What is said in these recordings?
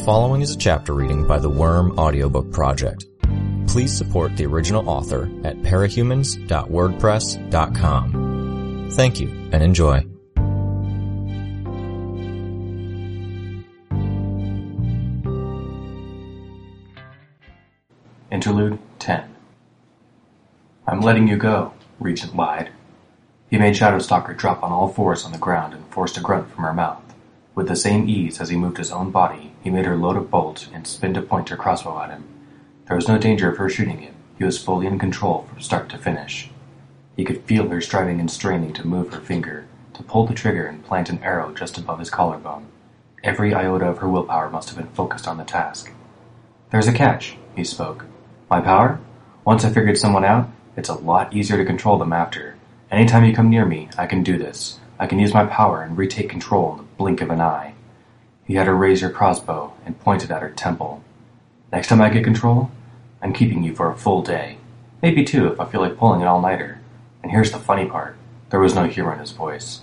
following is a chapter reading by the Worm Audiobook Project. Please support the original author at parahumans.wordpress.com. Thank you and enjoy. Interlude 10 I'm letting you go, Regent lied. He made Shadowstalker drop on all fours on the ground and forced a grunt from her mouth. With the same ease as he moved his own body, he made her load a bolt and spin to point her crossbow at him. There was no danger of her shooting him. He was fully in control from start to finish. He could feel her striving and straining to move her finger, to pull the trigger and plant an arrow just above his collarbone. Every iota of her willpower must have been focused on the task. There's a catch, he spoke. My power? Once I figured someone out, it's a lot easier to control them after. Anytime you come near me, I can do this. I can use my power and retake control in the blink of an eye. He had her raise her crossbow and pointed at her temple. Next time I get control, I'm keeping you for a full day. Maybe two if I feel like pulling an all-nighter. And here's the funny part. There was no humor in his voice.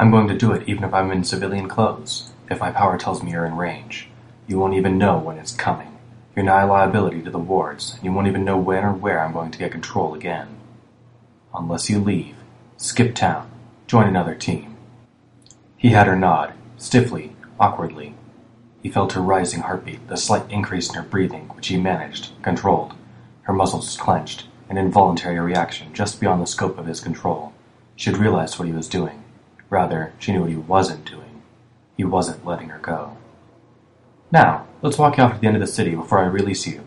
I'm going to do it even if I'm in civilian clothes. If my power tells me you're in range. You won't even know when it's coming. You're not a liability to the wards, and you won't even know when or where I'm going to get control again. Unless you leave. Skip town. Join another team. He had her nod, stiffly, awkwardly. He felt her rising heartbeat, the slight increase in her breathing, which he managed, controlled. Her muscles clenched, an involuntary reaction just beyond the scope of his control. She had realized what he was doing. Rather, she knew what he wasn't doing. He wasn't letting her go. Now, let's walk you off to the end of the city before I release you.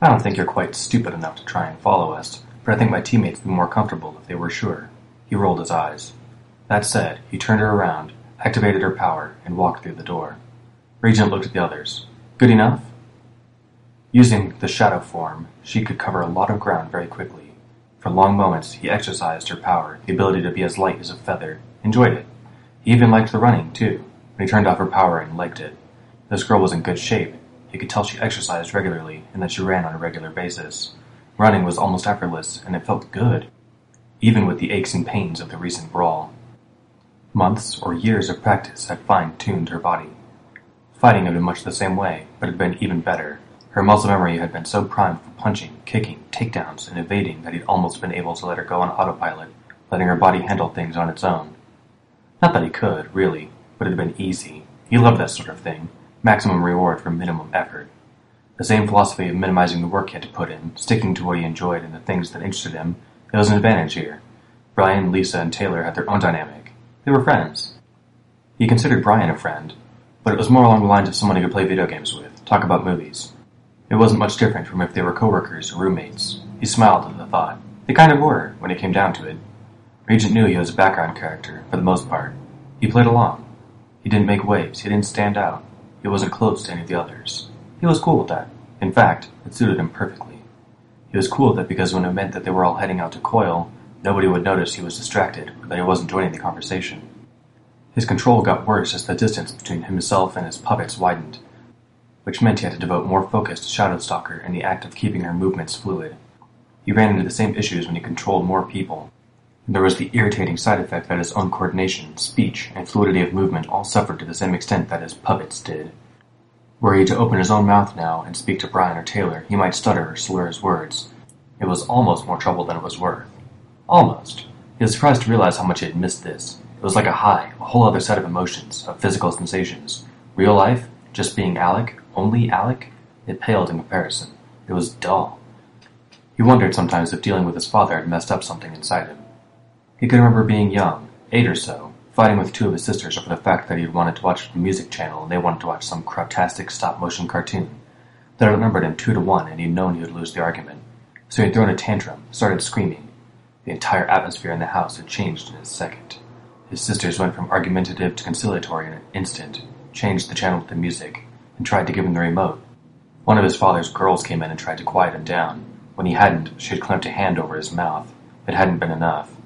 I don't think you're quite stupid enough to try and follow us, but I think my teammates would be more comfortable if they were sure. He rolled his eyes. That said, he turned her around, activated her power, and walked through the door. Regent looked at the others. Good enough? Using the shadow form, she could cover a lot of ground very quickly. For long moments, he exercised her power, the ability to be as light as a feather, enjoyed it. He even liked the running, too, when he turned off her power and liked it. This girl was in good shape. He could tell she exercised regularly and that she ran on a regular basis. Running was almost effortless, and it felt good even with the aches and pains of the recent brawl. Months or years of practice had fine-tuned her body. Fighting had been much the same way, but had been even better. Her muscle memory had been so primed for punching, kicking, takedowns, and evading that he'd almost been able to let her go on autopilot, letting her body handle things on its own. Not that he could, really, but it had been easy. He loved that sort of thing. Maximum reward for minimum effort. The same philosophy of minimizing the work he had to put in, sticking to what he enjoyed and the things that interested him, it was an advantage here. Brian, Lisa, and Taylor had their own dynamic. They were friends. He considered Brian a friend, but it was more along the lines of someone he could play video games with, talk about movies. It wasn't much different from if they were coworkers or roommates. He smiled at the thought. They kind of were, when it came down to it. Regent knew he was a background character, for the most part. He played along. He didn't make waves, he didn't stand out. He wasn't close to any of the others. He was cool with that. In fact, it suited him perfectly. He was cool with it because when it meant that they were all heading out to Coil, nobody would notice he was distracted that he wasn't joining the conversation. His control got worse as the distance between himself and his puppets widened, which meant he had to devote more focus to Shadowstalker in the act of keeping her movements fluid. He ran into the same issues when he controlled more people. There was the irritating side effect that his own coordination, speech, and fluidity of movement all suffered to the same extent that his puppets did. Were he to open his own mouth now and speak to Brian or Taylor, he might stutter or slur his words. It was almost more trouble than it was worth. Almost. He was surprised to realize how much he had missed this. It was like a high, a whole other set of emotions, of physical sensations. Real life, just being Alec, only Alec, it paled in comparison. It was dull. He wondered sometimes if dealing with his father had messed up something inside him. He could remember being young, eight or so, fighting with two of his sisters over the fact that he had wanted to watch the music channel and they wanted to watch some craptastic stop-motion cartoon. Had outnumbered him two to one and he'd known he would lose the argument. So he'd thrown a tantrum, started screaming. The entire atmosphere in the house had changed in a second. His sisters went from argumentative to conciliatory in an instant, changed the channel to the music, and tried to give him the remote. One of his father's girls came in and tried to quiet him down. When he hadn't, she had clamped a hand over his mouth. It hadn't been enough.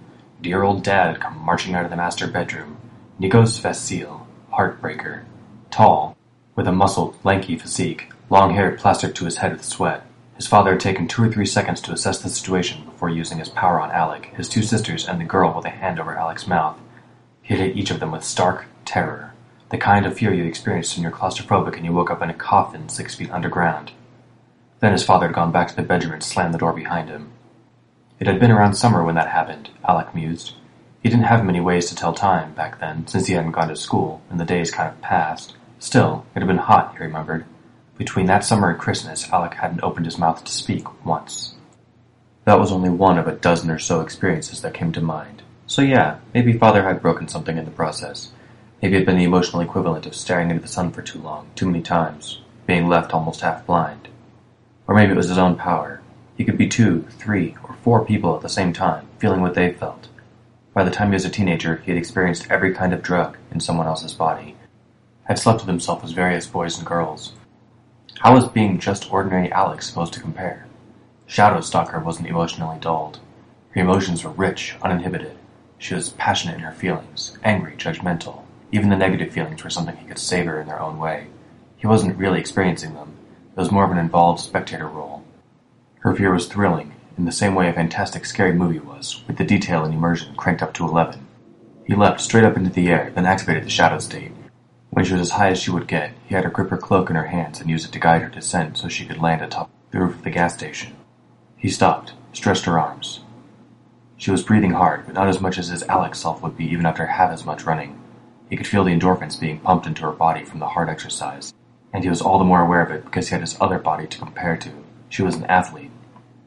Dear old dad had come marching out of the master bedroom. Nikos Vasil, heartbreaker. Tall, with a muscled, lanky physique, long hair plastered to his head with sweat. His father had taken two or three seconds to assess the situation before using his power on Alec, his two sisters, and the girl with a hand over Alec's mouth. He hit each of them with stark terror. The kind of fear you experienced when you're claustrophobic and you woke up in a coffin six feet underground. Then his father had gone back to the bedroom and slammed the door behind him. It had been around summer when that happened, Alec mused. He didn't have many ways to tell time back then, since he hadn't gone to school, and the days kind of passed. Still, it had been hot, he remembered. Between that summer and Christmas, Alec hadn't opened his mouth to speak once. That was only one of a dozen or so experiences that came to mind. So yeah, maybe father had broken something in the process. Maybe it had been the emotional equivalent of staring into the sun for too long, too many times, being left almost half blind. Or maybe it was his own power. He could be two, three, or four people at the same time, feeling what they felt. By the time he was a teenager, he had experienced every kind of drug in someone else's body, had slept with himself as various boys and girls. How was being just ordinary Alec supposed to compare? Shadow Stalker wasn't emotionally dulled. Her emotions were rich, uninhibited. She was passionate in her feelings, angry, judgmental. Even the negative feelings were something he could savor in their own way. He wasn't really experiencing them. It was more of an involved spectator role. Her fear was thrilling, in the same way a fantastic scary movie was, with the detail and immersion cranked up to eleven. He leapt straight up into the air, then activated the shadow state. When she was as high as she would get, he had her grip her cloak in her hands and use it to guide her descent so she could land atop the roof of the gas station. He stopped, stretched her arms. She was breathing hard, but not as much as his Alec self would be even after half as much running. He could feel the endorphins being pumped into her body from the hard exercise, and he was all the more aware of it because he had his other body to compare to. She was an athlete,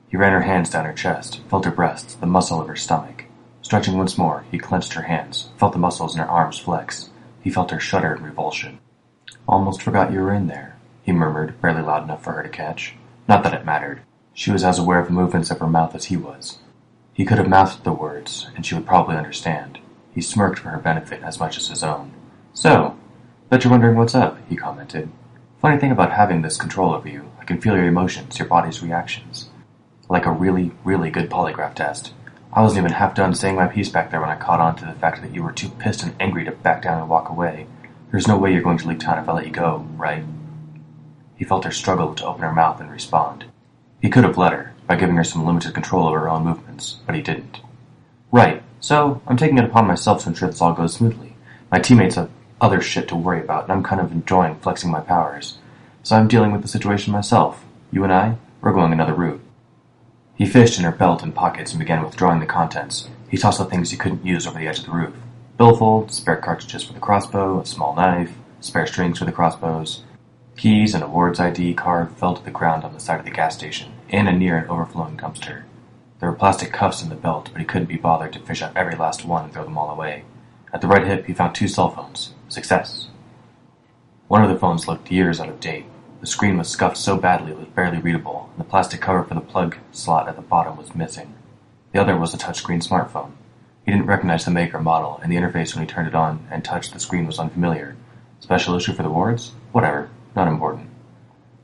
he ran her hands down her chest, felt her breasts, the muscle of her stomach. Stretching once more, he clenched her hands, felt the muscles in her arms flex. He felt her shudder in revulsion. Almost forgot you were in there, he murmured, barely loud enough for her to catch. Not that it mattered. She was as aware of the movements of her mouth as he was. He could have mouthed the words, and she would probably understand. He smirked for her benefit as much as his own. So, bet you're wondering what's up, he commented. Funny thing about having this control over you, I can feel your emotions, your body's reactions like a really, really good polygraph test. I wasn't even half done saying my piece back there when I caught on to the fact that you were too pissed and angry to back down and walk away. There's no way you're going to leave town if I let you go, right? He felt her struggle to open her mouth and respond. He could have let her, by giving her some limited control over her own movements, but he didn't. Right, so I'm taking it upon myself to ensure this all goes smoothly. My teammates have other shit to worry about, and I'm kind of enjoying flexing my powers. So I'm dealing with the situation myself. You and I, we're going another route. He fished in her belt and pockets and began withdrawing the contents. He tossed the things he couldn't use over the edge of the roof. Billfold, spare cartridges for the crossbow, a small knife, spare strings for the crossbows. Keys and a ward's ID card fell to the ground on the side of the gas station, in and near an overflowing dumpster. There were plastic cuffs in the belt, but he couldn't be bothered to fish out every last one and throw them all away. At the right hip, he found two cell phones. Success. One of the phones looked years out of date. The screen was scuffed so badly it was barely readable, and the plastic cover for the plug slot at the bottom was missing. The other was a touchscreen smartphone. He didn't recognize the make or model, and the interface when he turned it on and touched the screen was unfamiliar. Special issue for the wards? Whatever. Not important.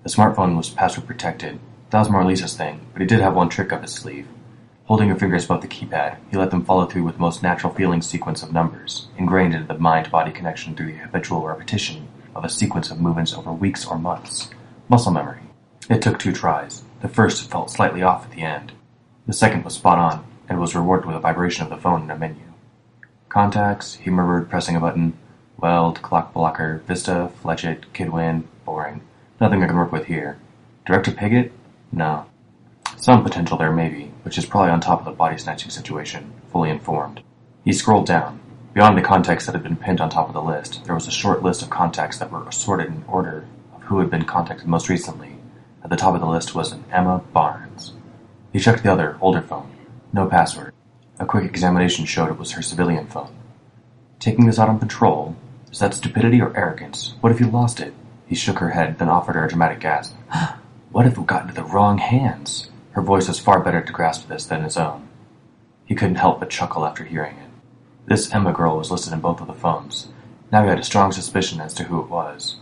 The smartphone was password protected. That was more thing, but he did have one trick up his sleeve. Holding her fingers above the keypad, he let them follow through with the most natural feeling sequence of numbers, ingrained into the mind-body connection through the habitual repetition of a sequence of movements over weeks or months. Muscle memory. It took two tries. The first felt slightly off at the end. The second was spot on, and was rewarded with a vibration of the phone in a menu. Contacts, he murmured, pressing a button. Weld, Clockblocker, Vista, Flechette, Kidwin, boring. Nothing I can work with here. Director Piggot? No. Some potential there maybe, which is probably on top of the body snatching situation, fully informed. He scrolled down. Beyond the contacts that had been pinned on top of the list, there was a short list of contacts that were assorted in order of who had been contacted most recently. At the top of the list was an Emma Barnes. He checked the other, older phone. No password. A quick examination showed it was her civilian phone. Taking this out on patrol? Is that stupidity or arrogance? What if you lost it? He shook her head, then offered her a dramatic gasp. what if it got into the wrong hands? Her voice was far better to grasp this than his own. He couldn't help but chuckle after hearing it. This Emma girl was listed in both of the phones. Now he had a strong suspicion as to who it was.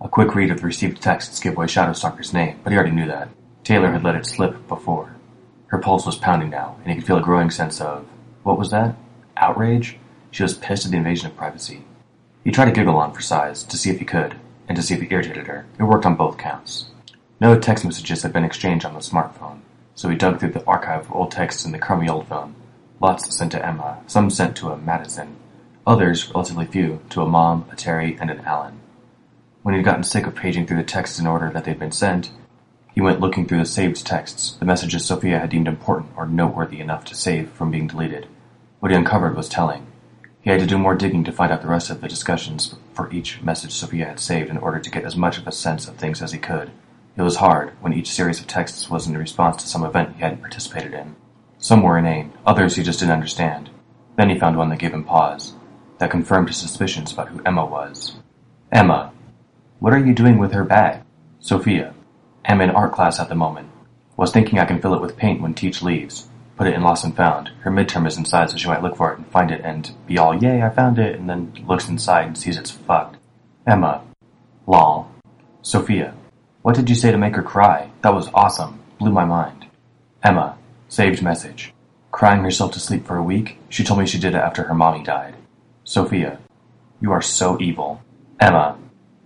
A quick read of the received texts gave away Shadowstalker's name, but he already knew that. Taylor had let it slip before. Her pulse was pounding now, and he could feel a growing sense of what was that? Outrage? She was pissed at the invasion of privacy. He tried to giggle on for size, to see if he could, and to see if he irritated her. It worked on both counts. No text messages had been exchanged on the smartphone, so he dug through the archive of old texts in the crummy old phone Lots sent to Emma, some sent to a Madison, others, relatively few, to a Mom, a Terry, and an Alan. When he'd gotten sick of paging through the texts in order that they'd been sent, he went looking through the saved texts, the messages Sophia had deemed important or noteworthy enough to save from being deleted. What he uncovered was telling. He had to do more digging to find out the rest of the discussions for each message Sophia had saved in order to get as much of a sense of things as he could. It was hard, when each series of texts was in response to some event he hadn't participated in. Some were inane, others he just didn't understand. Then he found one that gave him pause, that confirmed his suspicions about who Emma was. Emma. What are you doing with her bag? Sophia. Am in art class at the moment. Was thinking I can fill it with paint when Teach leaves. Put it in Lost and Found. Her midterm is inside, so she might look for it and find it and be all, yay, I found it, and then looks inside and sees it's fucked. Emma. Lol. Sophia. What did you say to make her cry? That was awesome. Blew my mind. Emma. Saved message. Crying herself to sleep for a week? She told me she did it after her mommy died. Sophia. You are so evil. Emma.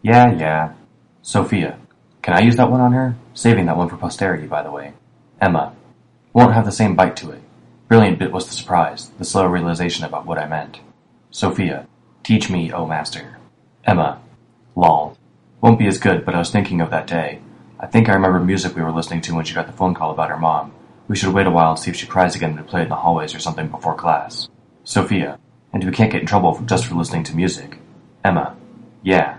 Yeah, yeah. Sophia. Can I use that one on her? Saving that one for posterity, by the way. Emma. Won't have the same bite to it. Brilliant bit was the surprise, the slow realization about what I meant. Sophia. Teach me, O master. Emma. Lol. Won't be as good, but I was thinking of that day. I think I remember music we were listening to when she got the phone call about her mom. We should wait a while and see if she cries again and play it in the hallways or something before class. Sophia. And we can't get in trouble just for listening to music. Emma. Yeah.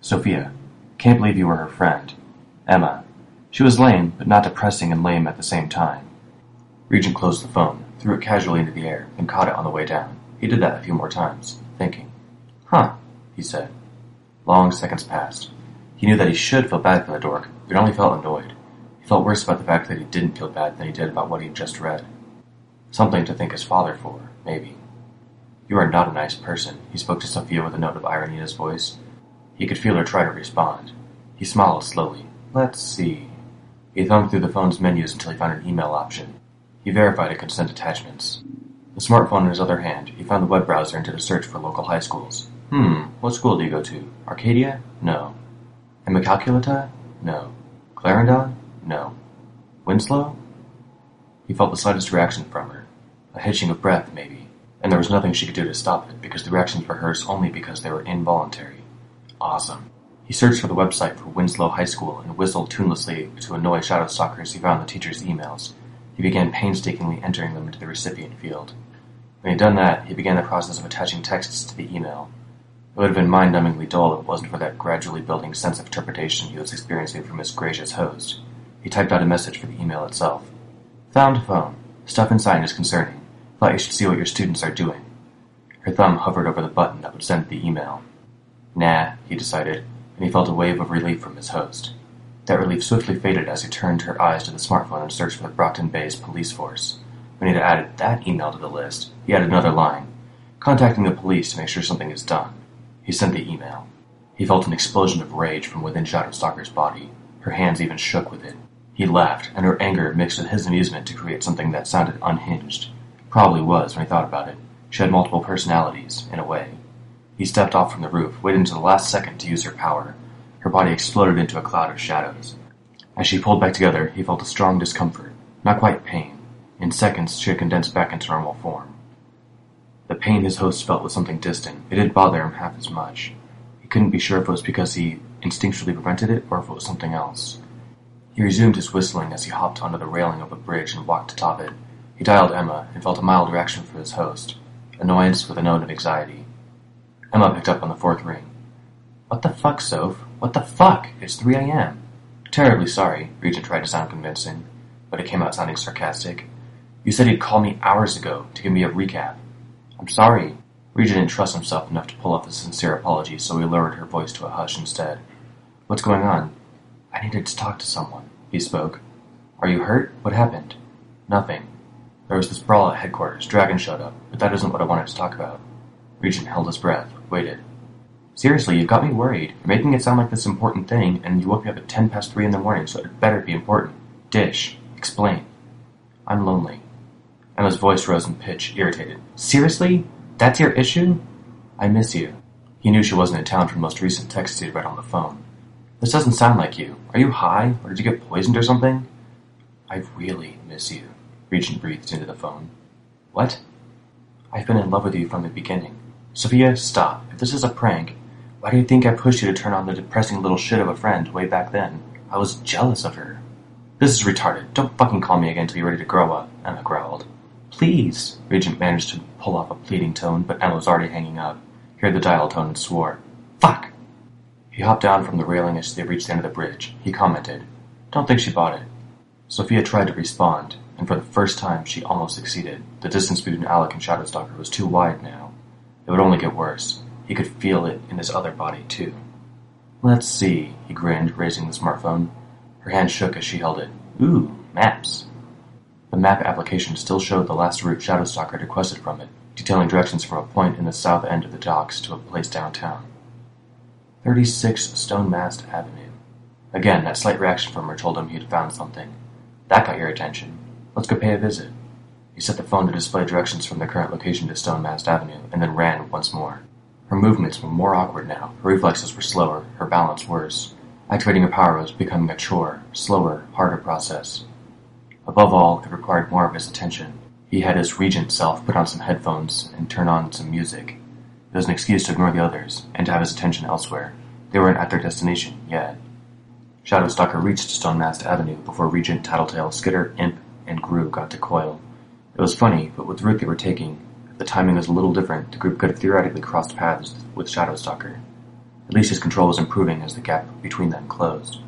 Sophia. Can't believe you were her friend. Emma. She was lame, but not depressing and lame at the same time. Regent closed the phone, threw it casually into the air, and caught it on the way down. He did that a few more times, thinking. Huh, he said. Long seconds passed. He knew that he should feel bad for the dork, but only felt annoyed. He felt worse about the fact that he didn't feel bad than he did about what he'd just read. Something to thank his father for, maybe. You are not a nice person, he spoke to Sophia with a note of irony in his voice. He could feel her try to respond. He smiled slowly. Let's see. He thumbed through the phone's menus until he found an email option. He verified it could send attachments. The smartphone in his other hand, he found the web browser and did a search for local high schools. Hmm, what school do you go to? Arcadia? No. Immaculata? No. Clarendon? No. Winslow? He felt the slightest reaction from her. A hitching of breath, maybe. And there was nothing she could do to stop it, because the reactions were hers only because they were involuntary. Awesome. He searched for the website for Winslow High School and whistled tunelessly to annoy shadow stalkers he found the teacher's emails. He began painstakingly entering them into the recipient field. When he had done that, he began the process of attaching texts to the email. It would have been mind-numbingly dull if it wasn't for that gradually building sense of interpretation he was experiencing from his gracious host. He typed out a message for the email itself. Found phone. Stuff inside is concerning. Thought you should see what your students are doing. Her thumb hovered over the button that would send the email. Nah, he decided, and he felt a wave of relief from his host. That relief swiftly faded as he turned her eyes to the smartphone and searched for the Brockton Bay's police force. When he had added that email to the list, he added another line, contacting the police to make sure something is done. He sent the email. He felt an explosion of rage from within Shadowstalker's body. Her hands even shook with it. He laughed, and her anger mixed with his amusement to create something that sounded unhinged. Probably was when he thought about it. She had multiple personalities, in a way. He stepped off from the roof, waiting until the last second to use her power. Her body exploded into a cloud of shadows. As she pulled back together, he felt a strong discomfort. Not quite pain. In seconds, she had condensed back into normal form. The pain his host felt was something distant. It didn't bother him half as much. He couldn't be sure if it was because he instinctually prevented it or if it was something else. He resumed his whistling as he hopped onto the railing of a bridge and walked atop it. He dialed Emma and felt a mild reaction from his host, annoyance with a note of anxiety. Emma picked up on the fourth ring. What the fuck, Soph? What the fuck? It's 3 a.m. Terribly sorry, Regent tried to sound convincing, but it came out sounding sarcastic. You said you'd call me hours ago to give me a recap. I'm sorry. Regent didn't trust himself enough to pull off a sincere apology, so he lowered her voice to a hush instead. What's going on? I needed to talk to someone, he spoke. Are you hurt? What happened? Nothing. There was this brawl at headquarters. Dragon showed up, but that isn't what I wanted to talk about. Regent held his breath, waited. Seriously, you've got me worried. You're making it sound like this important thing, and you woke me up at ten past three in the morning, so it better be important. Dish. Explain. I'm lonely. Emma's voice rose in pitch, irritated. Seriously? That's your issue? I miss you. He knew she wasn't in town from the most recent text he'd read on the phone. This doesn't sound like you. Are you high, or did you get poisoned or something? I really miss you, Regent breathed into the phone. What? I've been in love with you from the beginning. Sophia, stop. If this is a prank, why do you think I pushed you to turn on the depressing little shit of a friend way back then? I was jealous of her. This is retarded. Don't fucking call me again until you're ready to grow up, Emma growled. Please. Regent managed to pull off a pleading tone, but Emma was already hanging up. He heard the dial tone and swore. Fuck! He hopped down from the railing as they reached the end of the bridge. He commented, Don't think she bought it. Sophia tried to respond, and for the first time she almost succeeded. The distance between Alec and Shadowstalker was too wide now. It would only get worse. He could feel it in his other body, too. Let's see, he grinned, raising the smartphone. Her hand shook as she held it. Ooh, maps. The map application still showed the last route Shadowstalker had requested from it, detailing directions from a point in the south end of the docks to a place downtown. 36 Stone Mast Avenue. Again, that slight reaction from her told him he had found something. That got your attention. Let's go pay a visit. He set the phone to display directions from their current location to Stone Mast Avenue, and then ran once more. Her movements were more awkward now, her reflexes were slower, her balance worse. Activating her power was becoming a chore, slower, harder process. Above all, it required more of his attention. He had his regent self put on some headphones and turn on some music. It was an excuse to ignore the others, and to have his attention elsewhere. They weren't at their destination, yet. Shadowstalker reached Stonemast Avenue before Regent, Tattletale, Skitter, Imp, and Grue got to Coil. It was funny, but with the route they were taking, if the timing was a little different, the group could have theoretically crossed paths with Shadowstalker. At least his control was improving as the gap between them closed.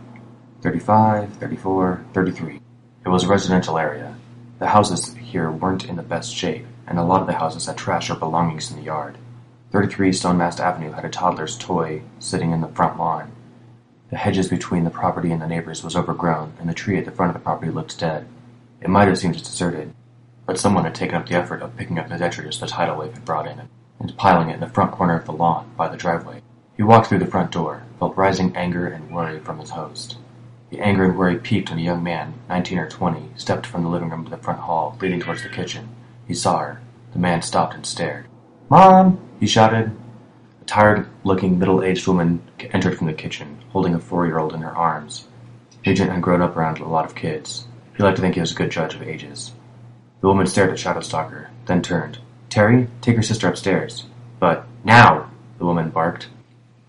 35, 34, 33. It was a residential area. The houses here weren't in the best shape, and a lot of the houses had trash or belongings in the yard. 33 Stonemast Avenue had a toddler's toy sitting in the front lawn. The hedges between the property and the neighbors was overgrown, and the tree at the front of the property looked dead. It might have seemed deserted, but someone had taken up the effort of picking up the detritus the tidal wave had brought in, and piling it in the front corner of the lawn by the driveway. He walked through the front door, felt rising anger and worry from his host. The anger and worry peaked when a young man, nineteen or twenty, stepped from the living room to the front hall, leading towards the kitchen. He saw her. The man stopped and stared. Mom! he shouted. A tired-looking, middle-aged woman entered from the kitchen, holding a four-year-old in her arms. Regent had grown up around a lot of kids. He liked to think he was a good judge of ages. The woman stared at Shadowstalker, then turned. Terry, take your sister upstairs. But now! the woman barked.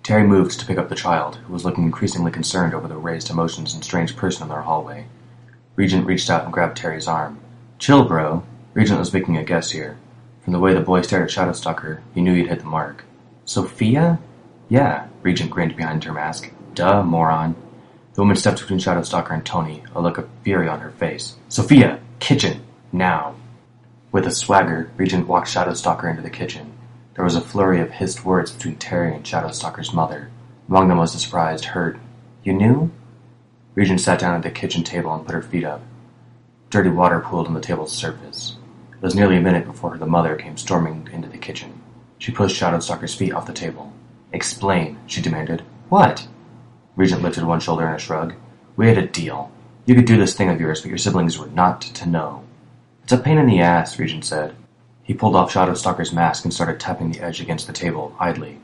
Terry moved to pick up the child, who was looking increasingly concerned over the raised emotions and strange person in their hallway. Regent reached out and grabbed Terry's arm. Chill, bro. Regent was making a guess here. From the way the boy stared at Shadowstalker, he knew he'd hit the mark. Sophia? Yeah, Regent grinned behind her mask. Duh, moron. The woman stepped between Shadowstalker and Tony, a look of fury on her face. Sophia! Kitchen! Now! With a swagger, Regent walked Shadowstalker into the kitchen. There was a flurry of hissed words between Terry and Shadowstalker's mother. Among them was a surprised, hurt, You knew? Regent sat down at the kitchen table and put her feet up. Dirty water pooled on the table's surface. It was nearly a minute before the mother came storming into the kitchen. She pushed Shadowstalker's feet off the table. Explain, she demanded. What? Regent lifted one shoulder in a shrug. We had a deal. You could do this thing of yours, but your siblings were not to know. It's a pain in the ass, Regent said. He pulled off Shadowstalker's mask and started tapping the edge against the table, idly.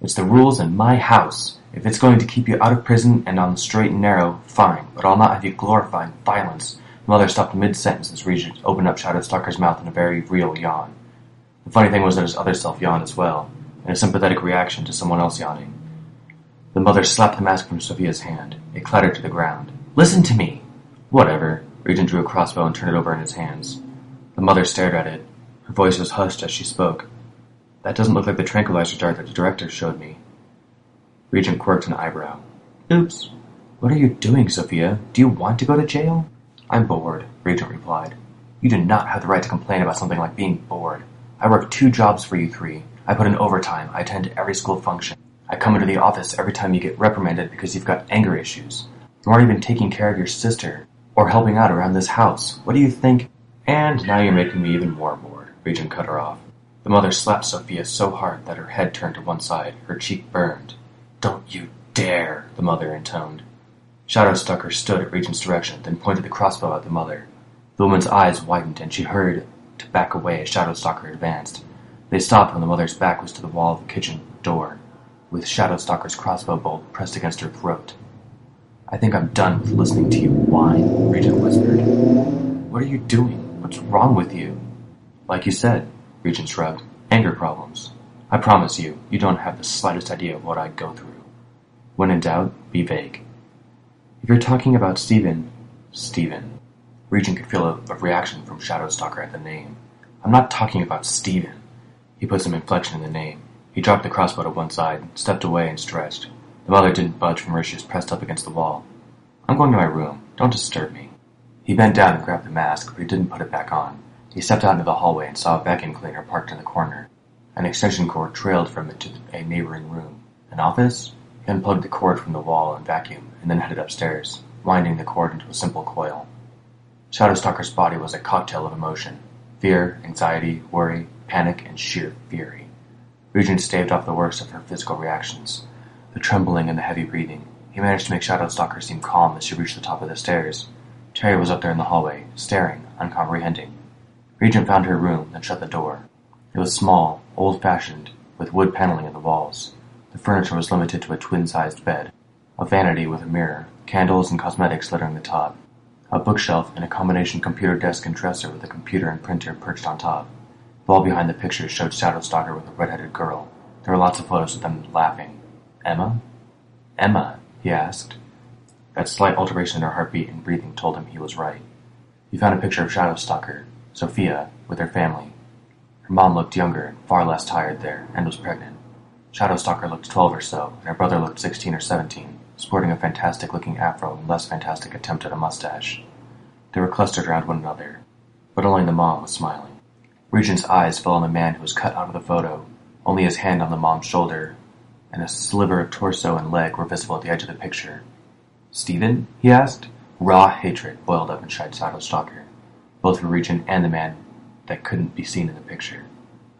It's the rules in my house. If it's going to keep you out of prison and on the straight and narrow, fine, but I'll not have you glorifying violence. The mother stopped mid-sentence as Regent opened up Shadowstalker's mouth in a very real yawn. The funny thing was that his other self yawned as well, in a sympathetic reaction to someone else yawning. The mother slapped the mask from Sophia's hand. It clattered to the ground. Listen to me! Whatever. Regent drew a crossbow and turned it over in his hands. The mother stared at it, her voice was hushed as she spoke. That doesn't look like the tranquilizer dart that the director showed me. Regent quirked an eyebrow. Oops. What are you doing, Sophia? Do you want to go to jail? I'm bored, Regent replied. You do not have the right to complain about something like being bored. I work two jobs for you three. I put in overtime. I attend every school function. I come into the office every time you get reprimanded because you've got anger issues. You aren't even taking care of your sister or helping out around this house. What do you think? And now you're making me even more bored. Regent cut her off. The mother slapped Sophia so hard that her head turned to one side, her cheek burned. Don't you dare, the mother intoned. Shadowstalker stood at Regent's direction, then pointed the crossbow at the mother. The woman's eyes widened, and she hurried to back away as Shadowstalker advanced. They stopped when the mother's back was to the wall of the kitchen door, with Shadowstalker's crossbow bolt pressed against her throat. I think I'm done with listening to you whine, Regent whispered. What are you doing? What's wrong with you? Like you said, Regent shrugged. Anger problems. I promise you, you don't have the slightest idea of what I'd go through. When in doubt, be vague. If you're talking about Stephen, Stephen. Regent could feel a, a reaction from Shadowstalker at the name. I'm not talking about Stephen. He put some inflection in the name. He dropped the crossbow to one side, stepped away, and stretched. The mother didn't budge from where she was pressed up against the wall. I'm going to my room. Don't disturb me. He bent down and grabbed the mask, but he didn't put it back on. He stepped out into the hallway and saw a vacuum cleaner parked in the corner. An extension cord trailed from it to a neighboring room. An office? He unplugged the cord from the wall and vacuum, and then headed upstairs, winding the cord into a simple coil. Shadowstalker's body was a cocktail of emotion fear, anxiety, worry, panic, and sheer fury. Regent staved off the worst of her physical reactions the trembling and the heavy breathing. He managed to make Shadowstalker seem calm as she reached the top of the stairs. Terry was up there in the hallway, staring, uncomprehending. Regent found her room, and shut the door. It was small, old-fashioned, with wood paneling in the walls. The furniture was limited to a twin-sized bed, a vanity with a mirror, candles and cosmetics littering the top, a bookshelf and a combination computer desk and dresser with a computer and printer perched on top. The wall behind the pictures showed Shadowstalker with a red-headed girl. There were lots of photos of them laughing. Emma? Emma, he asked. That slight alteration in her heartbeat and breathing told him he was right. He found a picture of Shadowstalker, Sophia, with her family. Her mom looked younger and far less tired there, and was pregnant. Shadowstalker looked twelve or so, and her brother looked sixteen or seventeen, sporting a fantastic-looking afro and less fantastic attempt at a mustache. They were clustered around one another, but only the mom was smiling. Regent's eyes fell on the man who was cut out of the photo, only his hand on the mom's shoulder, and a sliver of torso and leg were visible at the edge of the picture. Stephen? he asked. Raw hatred boiled up inside Shadowstalker, both for Regent and the man that couldn't be seen in the picture.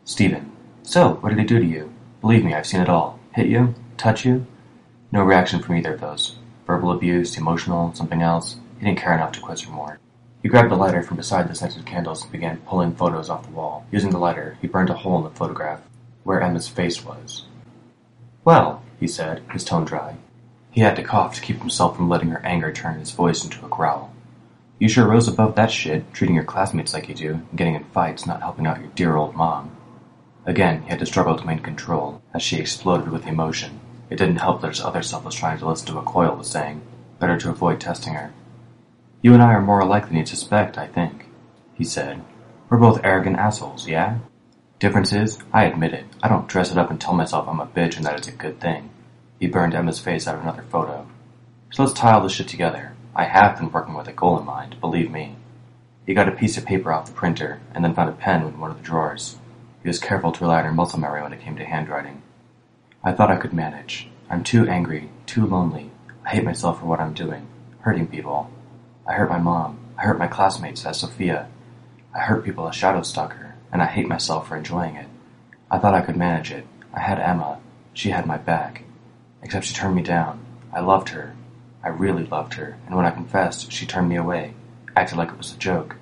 Stephen. So, what did he do to you? Believe me, I've seen it all. Hit you? Touch you? No reaction from either of those. Verbal abuse, emotional, something else. He didn't care enough to question more. He grabbed a lighter from beside the scented candles and began pulling photos off the wall. Using the lighter, he burned a hole in the photograph where Emma's face was. Well, he said, his tone dry. He had to cough to keep himself from letting her anger turn his voice into a growl. You sure rose above that shit, treating your classmates like you do, getting in fights, not helping out your dear old mom. Again, he had to struggle to maintain control, as she exploded with emotion. It didn't help that his other self was trying to listen to what Coil was saying. Better to avoid testing her. You and I are more alike than you'd suspect, I think, he said. We're both arrogant assholes, yeah? Difference is, I admit it. I don't dress it up and tell myself I'm a bitch and that it's a good thing. He burned Emma's face out of another photo. So let's tie all this shit together. I have been working with a goal in mind, believe me. He got a piece of paper off the printer, and then found a pen in one of the drawers. He was careful to rely on her muscle memory when it came to handwriting. I thought I could manage. I'm too angry, too lonely. I hate myself for what I'm doing, hurting people. I hurt my mom. I hurt my classmates as Sophia. I hurt people as Shadowstalker, and I hate myself for enjoying it. I thought I could manage it. I had Emma. She had my back. Except she turned me down. I loved her. I really loved her, and when I confessed, she turned me away, acted like it was a joke.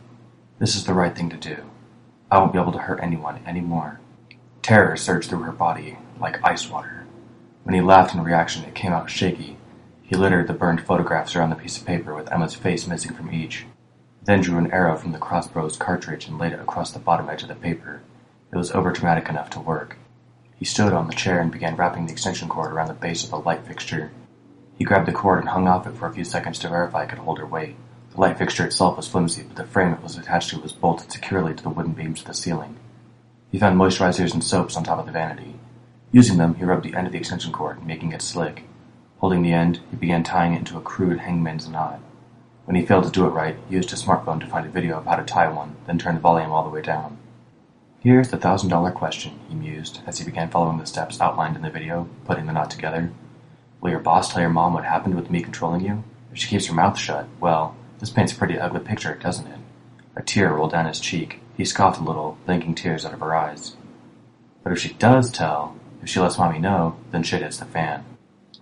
This is the right thing to do. I won't be able to hurt anyone anymore. Terror surged through her body like ice water. When he laughed in reaction, it came out shaky. He littered the burned photographs around the piece of paper with Emma's face missing from each, then drew an arrow from the crossbow's cartridge and laid it across the bottom edge of the paper. It was overdramatic enough to work. He stood on the chair and began wrapping the extension cord around the base of the light fixture. He grabbed the cord and hung off it for a few seconds to verify it could hold her weight. The light fixture itself was flimsy, but the frame it was attached to was bolted securely to the wooden beams of the ceiling. He found moisturizers and soaps on top of the vanity. Using them, he rubbed the end of the extension cord, making it slick. Holding the end, he began tying it into a crude hangman's knot. When he failed to do it right, he used his smartphone to find a video of how to tie one, then turned the volume all the way down. Here's the thousand dollar question, he mused, as he began following the steps outlined in the video, putting the knot together. Will your boss tell your mom what happened with me controlling you? If she keeps her mouth shut, well, this paints a pretty ugly picture, doesn't it? A tear rolled down his cheek. He scoffed a little, blinking tears out of her eyes. But if she does tell, if she lets mommy know, then shit hits the fan.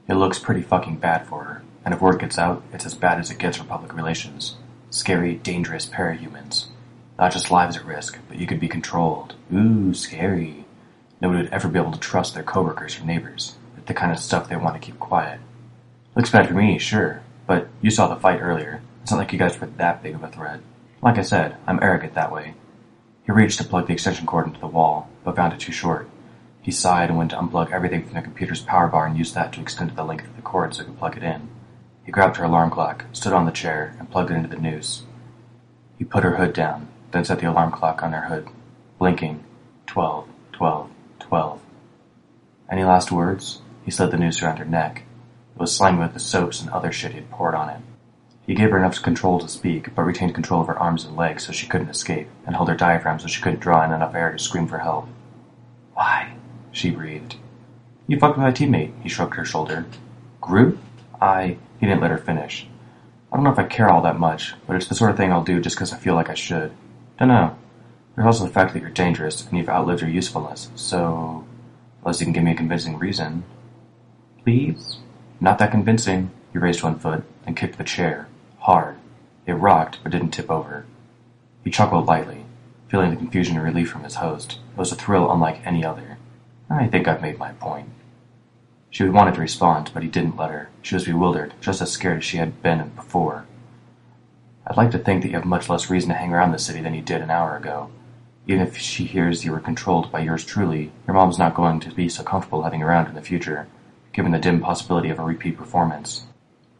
It looks pretty fucking bad for her, and if word gets out, it's as bad as it gets for public relations. Scary, dangerous parahumans. Not just lives at risk, but you could be controlled. Ooh, scary. Nobody would ever be able to trust their coworkers or neighbors the kind of stuff they want to keep quiet. Looks bad for me, sure, but you saw the fight earlier. It's not like you guys were that big of a threat. Like I said, I'm arrogant that way. He reached to plug the extension cord into the wall, but found it too short. He sighed and went to unplug everything from the computer's power bar and used that to extend the length of the cord so he could plug it in. He grabbed her alarm clock, stood on the chair, and plugged it into the noose. He put her hood down, then set the alarm clock on her hood, blinking. Twelve, twelve, twelve. Any last words? He slid the noose around her neck. It was slimy with the soaps and other shit he had poured on it. He gave her enough control to speak, but retained control of her arms and legs so she couldn't escape, and held her diaphragm so she couldn't draw in enough air to scream for help. Why? she breathed. You fucked my teammate, he shrugged her shoulder. Grue? I. He didn't let her finish. I don't know if I care all that much, but it's the sort of thing I'll do just because I feel like I should. Dunno. There's also the fact that you're dangerous and you've outlived your usefulness, so. Unless you can give me a convincing reason. Please? Not that convincing. He raised one foot and kicked the chair. Hard. It rocked, but didn't tip over. He chuckled lightly, feeling the confusion and relief from his host. It was a thrill unlike any other. I think I've made my point. She wanted to respond, but he didn't let her. She was bewildered, just as scared as she had been before. I'd like to think that you have much less reason to hang around the city than you did an hour ago. Even if she hears you were controlled by yours truly, your mom's not going to be so comfortable having you around in the future, given the dim possibility of a repeat performance.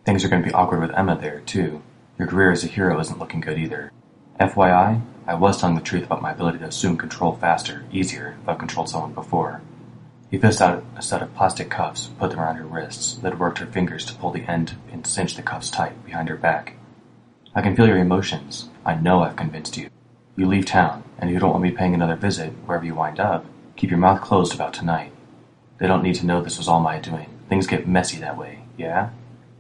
Things are going to be awkward with Emma there, too. Your career as a hero isn't looking good either. FYI, I was telling the truth about my ability to assume control faster, easier, if I've controlled someone before. He fished out a set of plastic cuffs, put them around her wrists, then worked her fingers to pull the end and cinch the cuffs tight behind her back. I can feel your emotions. I know I've convinced you. You leave town, and if you don't want me paying another visit wherever you wind up, keep your mouth closed about tonight. They don't need to know this was all my doing. Things get messy that way, yeah?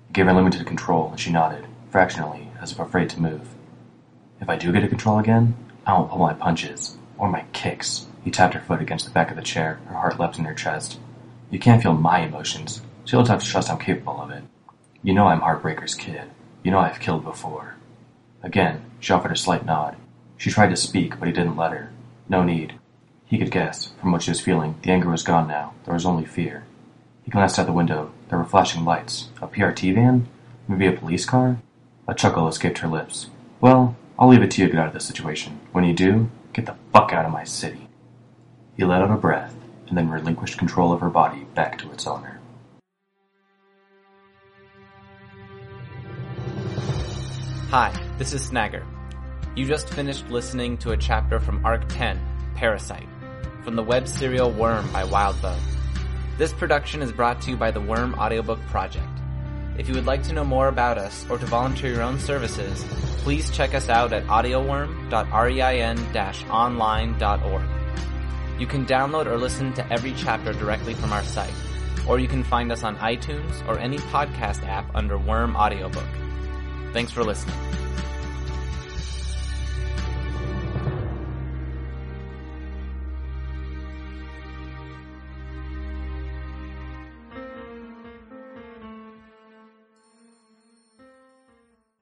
I gave her limited control, and she nodded, fractionally, as if afraid to move. If I do get a control again, I won't pull my punches, or my kicks, he tapped her foot against the back of the chair. Her heart leapt in her chest. You can't feel my emotions. You'll have to trust I'm capable of it. You know I'm Heartbreaker's kid. You know I've killed before. Again, she offered a slight nod. She tried to speak, but he didn't let her. No need. He could guess, from what she was feeling, the anger was gone now. There was only fear. He glanced out the window. There were flashing lights. A PRT van? Maybe a police car? A chuckle escaped her lips. Well, I'll leave it to you to get out of this situation. When you do, get the fuck out of my city. He let out a breath, and then relinquished control of her body back to its owner. Hi, this is Snagger. You just finished listening to a chapter from Arc 10, Parasite, from the web serial Worm by Wildbow. This production is brought to you by the Worm Audiobook Project. If you would like to know more about us or to volunteer your own services, please check us out at audioworm.rein-online.org. You can download or listen to every chapter directly from our site, or you can find us on iTunes or any podcast app under Worm Audiobook. Thanks for listening.